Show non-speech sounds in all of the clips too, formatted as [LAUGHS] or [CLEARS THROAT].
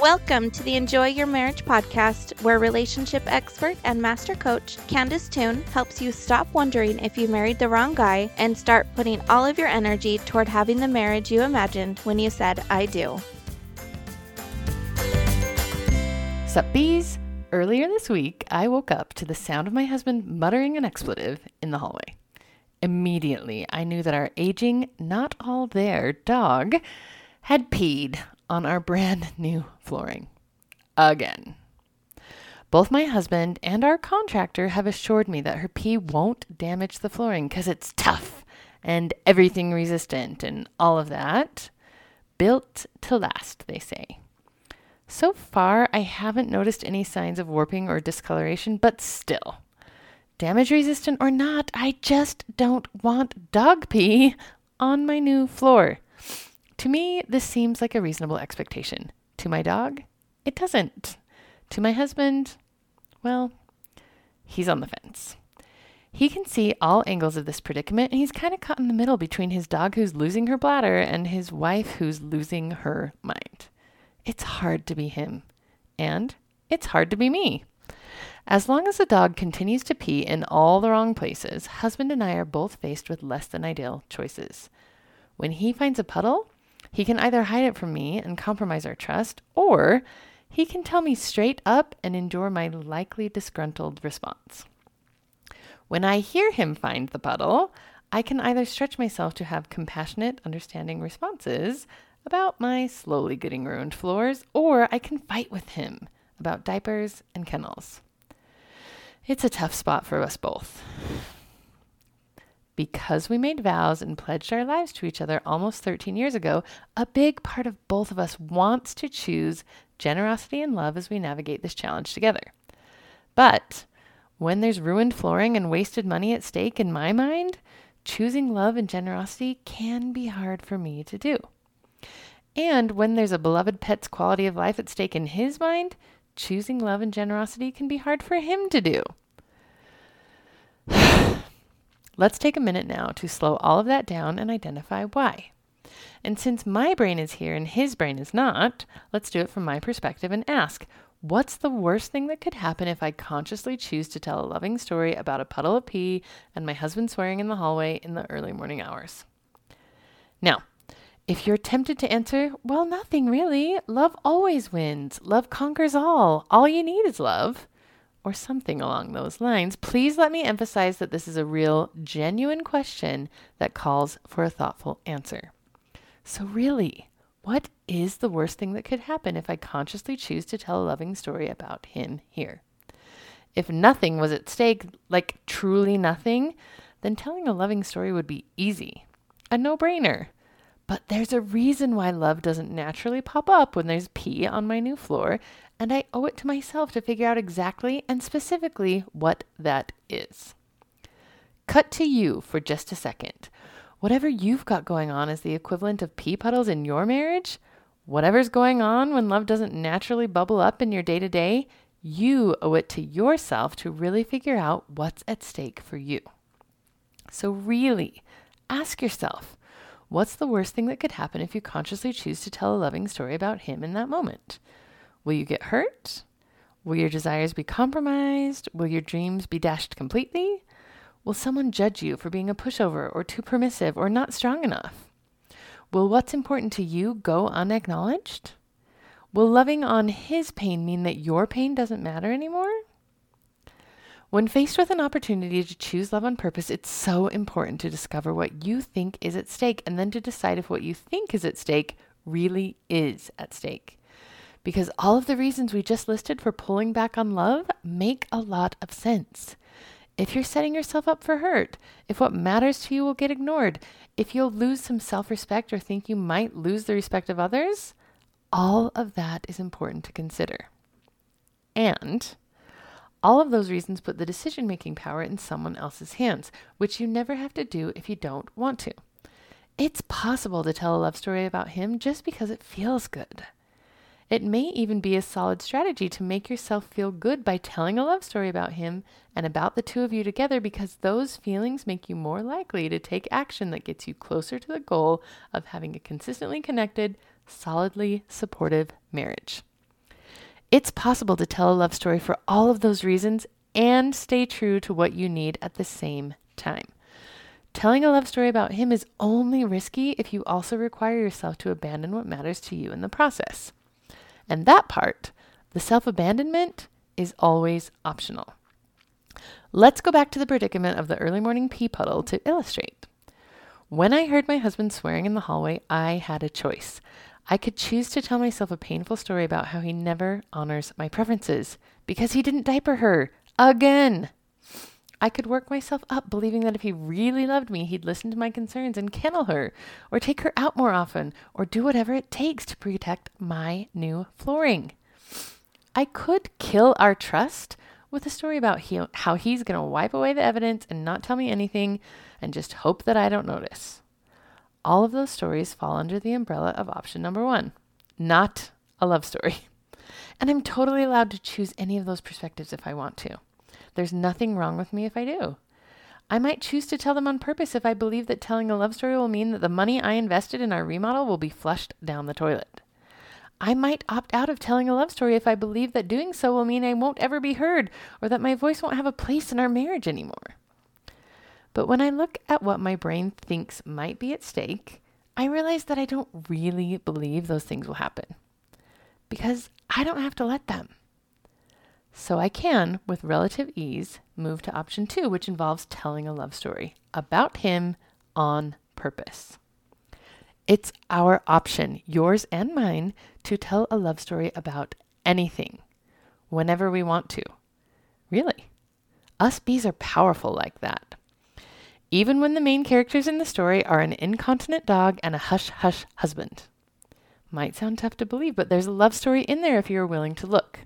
Welcome to the Enjoy Your Marriage podcast, where relationship expert and master coach Candice Toone helps you stop wondering if you married the wrong guy and start putting all of your energy toward having the marriage you imagined when you said, I do. Sup, bees? Earlier this week, I woke up to the sound of my husband muttering an expletive in the hallway. Immediately, I knew that our aging, not all there dog had peed on our brand [LAUGHS] new flooring. Again. Both my husband and our contractor have assured me that her pee won't damage the flooring because it's tough and everything resistant and all of that. Built to last, they say. So far, I haven't noticed any signs of warping or discoloration, but still. Damage resistant or not, I just don't want dog pee on my new floor. To me, this seems like a reasonable expectation. To my dog, it doesn't. To my husband, well, he's on the fence. He can see all angles of this predicament, and he's kind of caught in the middle between his dog who's losing her bladder and his wife who's losing her mind. It's hard to be him, and it's hard to be me. As long as the dog continues to pee in all the wrong places, husband and I are both faced with less than ideal choices. When he finds a puddle, he can either hide it from me and compromise our trust, or he can tell me straight up and endure my likely disgruntled response. When I hear him find the puddle, I can either stretch myself to have compassionate, understanding responses about my slowly getting ruined floors, or I can fight with him about diapers and kennels. It's a tough spot for us both because we made vows and pledged our lives to each other almost 13 years ago, a big part of both of us wants to choose generosity and love as we navigate this challenge together. But when there's ruined flooring and wasted money at stake in my mind, choosing love and generosity can be hard for me to do. And when there's a beloved pet's quality of life at stake in his mind, choosing love and generosity can be hard for him to do. Let's take a minute now to slow all of that down and identify why. And since my brain is here and his brain is not, let's do it from my perspective and ask what's the worst thing that could happen if I consciously choose to tell a loving story about a puddle of pee and my husband swearing in the hallway in the early morning hours? Now, if you're tempted to answer, well, nothing really. Love always wins. Love conquers all. All you need is love or something along those lines, please let me emphasize that this is a real, genuine question that calls for a thoughtful answer. So, really, what is the worst thing that could happen if I consciously choose to tell a loving story about him here? If nothing was at stake, like truly nothing, then telling a loving story would be easy, a no brainer. But there's a reason why love doesn't naturally pop up when there's pee on my new floor, and I owe it to myself to figure out exactly and specifically what that is. Cut to you for just a second. Whatever you've got going on is the equivalent of pee puddles in your marriage. Whatever's going on when love doesn't naturally bubble up in your day to day, you owe it to yourself to really figure out what's at stake for you. So, really, ask yourself what's the worst thing that could happen if you consciously choose to tell a loving story about him in that moment? Will you get hurt? Will your desires be compromised? Will your dreams be dashed completely? Will someone judge you for being a pushover or too permissive or not strong enough? Will what's important to you go unacknowledged? Will loving on his pain mean that your pain doesn't matter anymore? When faced with an opportunity to choose love on purpose, it's so important to discover what you think is at stake and then to decide if what you think is at stake really is at stake because all of the reasons we just listed for pulling back on love make a lot of sense. If you're setting yourself up for hurt, if what matters to you will get ignored, if you'll lose some self respect or think you might lose the respect of others, all of that is important to consider. And all of those reasons put the decision making power in someone else's hands, which you never have to do if you don't want to. It's possible to tell a love story about him just because it feels good. It may even be a solid strategy to make yourself feel good by telling a love story about him and about the two of you together because those feelings make you more likely to take action that gets you closer to the goal of having a consistently connected, solidly supportive marriage. It's possible to tell a love story for all of those reasons and stay true to what you need at the same time. Telling a love story about him is only risky if you also require yourself to abandon what matters to you in the process. And that part, the self abandonment, is always optional. Let's go back to the predicament of the early morning pee puddle to illustrate. When I heard my husband swearing in the hallway, I had a choice. I could choose to tell myself a painful story about how he never honors my preferences because he didn't diaper her again. I could work myself up believing that if he really loved me, he'd listen to my concerns and kennel her, or take her out more often, or do whatever it takes to protect my new flooring. I could kill our trust with a story about he, how he's going to wipe away the evidence and not tell me anything and just hope that I don't notice. All of those stories fall under the umbrella of option number one not a love story. [LAUGHS] And I'm totally allowed to choose any of those perspectives if I want to. There's nothing wrong with me if I do. I might choose to tell them on purpose if I believe that telling a love story will mean that the money I invested in our remodel will be flushed down the toilet. I might opt out of telling a love story if I believe that doing so will mean I won't ever be heard or that my voice won't have a place in our marriage anymore. But when I look at what my brain thinks might be at stake, I realize that I don't really believe those things will happen because I don't have to let them. So I can, with relative ease, move to option two, which involves telling a love story about him on purpose. It's our option, yours and mine, to tell a love story about anything, whenever we want to. Really. Us bees are powerful like that. Even when the main characters in the story are an incontinent dog and a hush hush husband. Might sound tough to believe, but there's a love story in there if you're willing to look.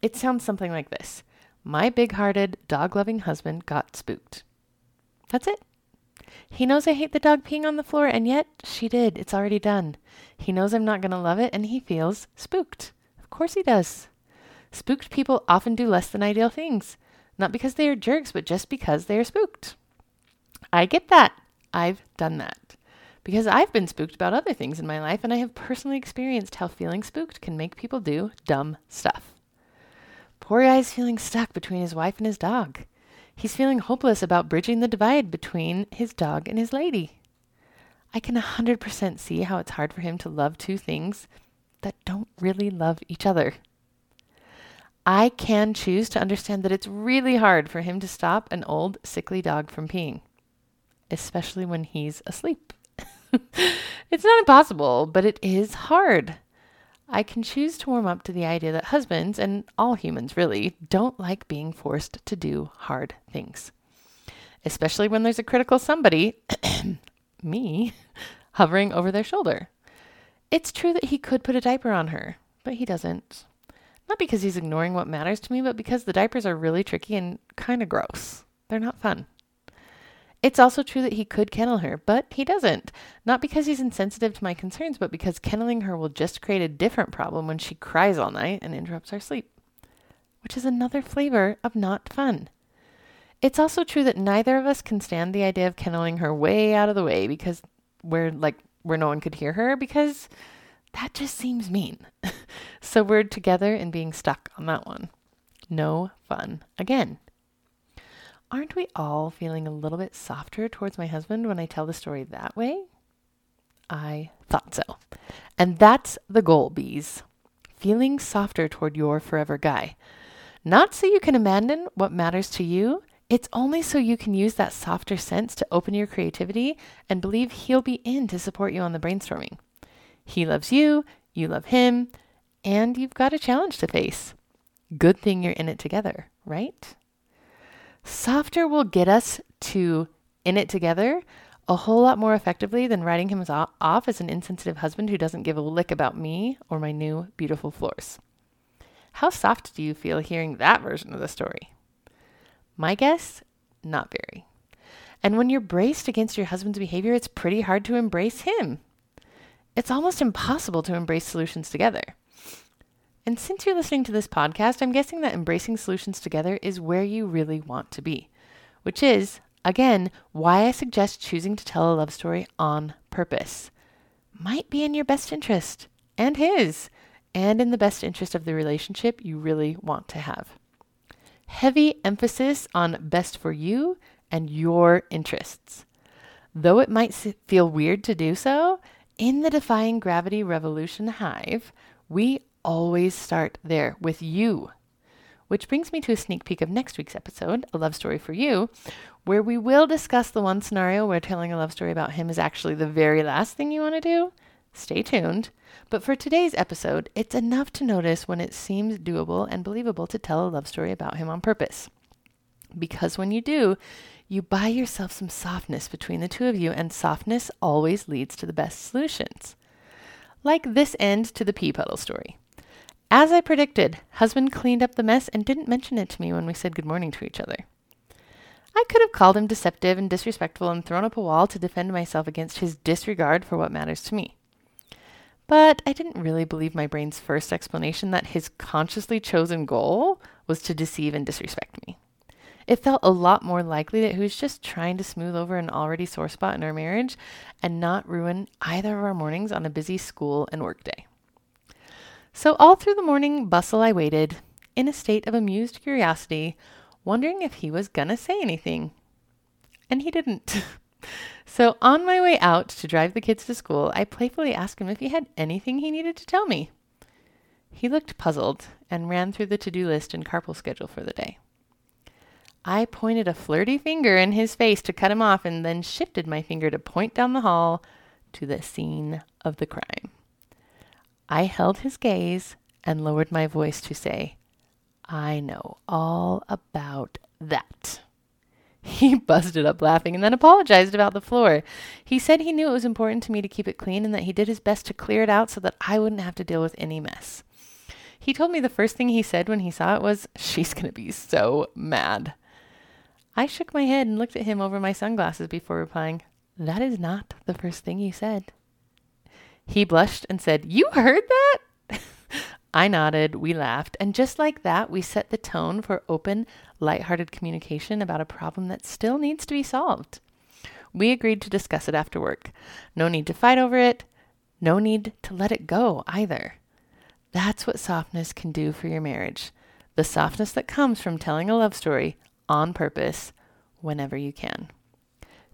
It sounds something like this My big hearted, dog loving husband got spooked. That's it. He knows I hate the dog peeing on the floor, and yet she did. It's already done. He knows I'm not going to love it, and he feels spooked. Of course he does. Spooked people often do less than ideal things, not because they are jerks, but just because they are spooked. I get that. I've done that. Because I've been spooked about other things in my life, and I have personally experienced how feeling spooked can make people do dumb stuff. Poor guy's feeling stuck between his wife and his dog. He's feeling hopeless about bridging the divide between his dog and his lady. I can 100% see how it's hard for him to love two things that don't really love each other. I can choose to understand that it's really hard for him to stop an old, sickly dog from peeing, especially when he's asleep. [LAUGHS] it's not impossible, but it is hard. I can choose to warm up to the idea that husbands, and all humans really, don't like being forced to do hard things. Especially when there's a critical somebody, [CLEARS THROAT] me, [LAUGHS] hovering over their shoulder. It's true that he could put a diaper on her, but he doesn't. Not because he's ignoring what matters to me, but because the diapers are really tricky and kind of gross. They're not fun. It's also true that he could kennel her, but he doesn't. Not because he's insensitive to my concerns, but because kenneling her will just create a different problem when she cries all night and interrupts our sleep, which is another flavor of not fun. It's also true that neither of us can stand the idea of kenneling her way out of the way because we're like where no one could hear her because that just seems mean. [LAUGHS] so we're together and being stuck on that one. No fun again. Aren't we all feeling a little bit softer towards my husband when I tell the story that way? I thought so. And that's the goal, bees. Feeling softer toward your forever guy. Not so you can abandon what matters to you, it's only so you can use that softer sense to open your creativity and believe he'll be in to support you on the brainstorming. He loves you, you love him, and you've got a challenge to face. Good thing you're in it together, right? Softer will get us to in it together a whole lot more effectively than writing him off as an insensitive husband who doesn't give a lick about me or my new beautiful floors. How soft do you feel hearing that version of the story? My guess, not very. And when you're braced against your husband's behavior, it's pretty hard to embrace him. It's almost impossible to embrace solutions together. And since you're listening to this podcast, I'm guessing that embracing solutions together is where you really want to be, which is, again, why I suggest choosing to tell a love story on purpose. Might be in your best interest and his, and in the best interest of the relationship you really want to have. Heavy emphasis on best for you and your interests. Though it might feel weird to do so, in the Defying Gravity Revolution Hive, we always start there with you. Which brings me to a sneak peek of next week's episode, A Love Story for You, where we will discuss the one scenario where telling a love story about him is actually the very last thing you want to do. Stay tuned. But for today's episode, it's enough to notice when it seems doable and believable to tell a love story about him on purpose. Because when you do, you buy yourself some softness between the two of you, and softness always leads to the best solutions. Like this end to the pee puddle story. As I predicted, husband cleaned up the mess and didn't mention it to me when we said good morning to each other. I could have called him deceptive and disrespectful and thrown up a wall to defend myself against his disregard for what matters to me. But I didn't really believe my brain's first explanation that his consciously chosen goal was to deceive and disrespect me. It felt a lot more likely that he was just trying to smooth over an already sore spot in our marriage and not ruin either of our mornings on a busy school and work day. So, all through the morning bustle, I waited, in a state of amused curiosity, wondering if he was gonna say anything. And he didn't. [LAUGHS] so, on my way out to drive the kids to school, I playfully asked him if he had anything he needed to tell me. He looked puzzled and ran through the to do list and carpool schedule for the day. I pointed a flirty finger in his face to cut him off and then shifted my finger to point down the hall to the scene of the crime. I held his gaze and lowered my voice to say, I know all about that. He [LAUGHS] busted up laughing and then apologized about the floor. He said he knew it was important to me to keep it clean and that he did his best to clear it out so that I wouldn't have to deal with any mess. He told me the first thing he said when he saw it was, She's going to be so mad. I shook my head and looked at him over my sunglasses before replying, That is not the first thing you said. He blushed and said, You heard that? [LAUGHS] I nodded, we laughed, and just like that, we set the tone for open, light-hearted communication about a problem that still needs to be solved. We agreed to discuss it after work. No need to fight over it, no need to let it go either. That's what softness can do for your marriage. The softness that comes from telling a love story on purpose whenever you can.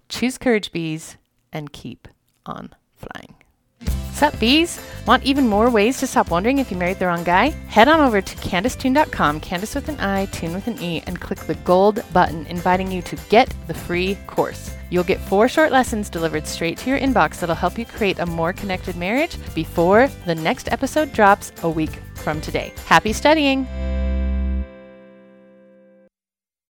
Choose courage, bees, and keep on. Sup, bees? Want even more ways to stop wondering if you married the wrong guy? Head on over to CandiceToone.com, Candice with an I, Toone with an E, and click the gold button inviting you to get the free course. You'll get four short lessons delivered straight to your inbox that'll help you create a more connected marriage before the next episode drops a week from today. Happy studying!